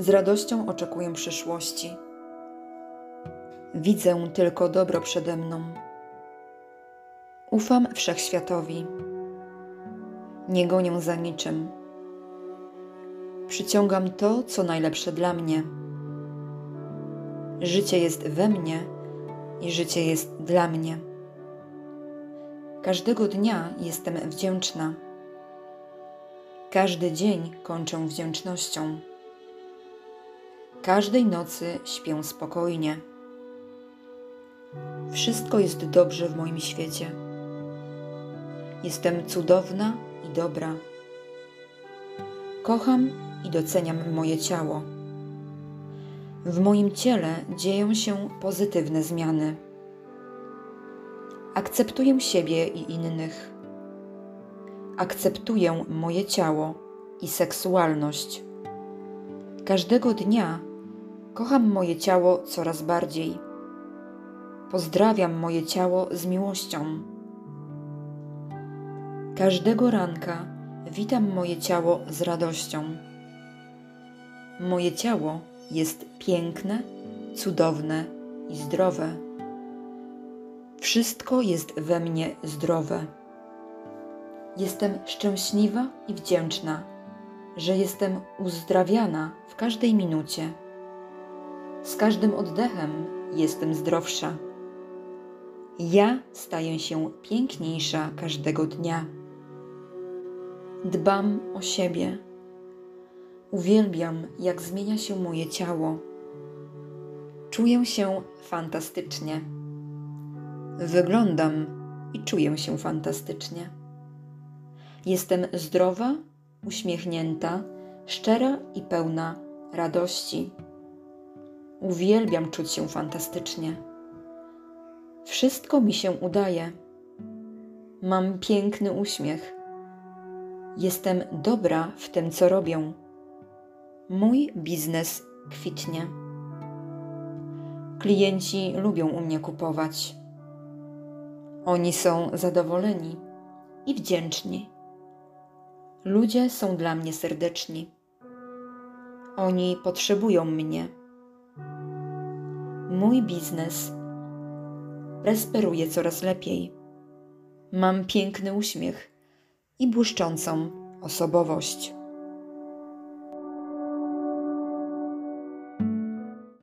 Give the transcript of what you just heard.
Z radością oczekuję przyszłości. Widzę tylko dobro przede mną. Ufam wszechświatowi. Nie gonię za niczym. Przyciągam to, co najlepsze dla mnie. Życie jest we mnie i życie jest dla mnie. Każdego dnia jestem wdzięczna. Każdy dzień kończę wdzięcznością. Każdej nocy śpię spokojnie. Wszystko jest dobrze w moim świecie. Jestem cudowna i dobra. Kocham i doceniam moje ciało. W moim ciele dzieją się pozytywne zmiany. Akceptuję siebie i innych. Akceptuję moje ciało i seksualność. Każdego dnia kocham moje ciało coraz bardziej. Pozdrawiam moje ciało z miłością. Każdego ranka witam moje ciało z radością. Moje ciało jest piękne, cudowne i zdrowe. Wszystko jest we mnie zdrowe. Jestem szczęśliwa i wdzięczna, że jestem uzdrawiana w każdej minucie. Z każdym oddechem jestem zdrowsza. Ja staję się piękniejsza każdego dnia. Dbam o siebie. Uwielbiam, jak zmienia się moje ciało. Czuję się fantastycznie. Wyglądam i czuję się fantastycznie. Jestem zdrowa, uśmiechnięta, szczera i pełna radości. Uwielbiam czuć się fantastycznie. Wszystko mi się udaje. Mam piękny uśmiech. Jestem dobra w tym, co robię. Mój biznes kwitnie. Klienci lubią u mnie kupować. Oni są zadowoleni i wdzięczni. Ludzie są dla mnie serdeczni. Oni potrzebują mnie. Mój biznes prosperuje coraz lepiej. Mam piękny uśmiech i błyszczącą osobowość.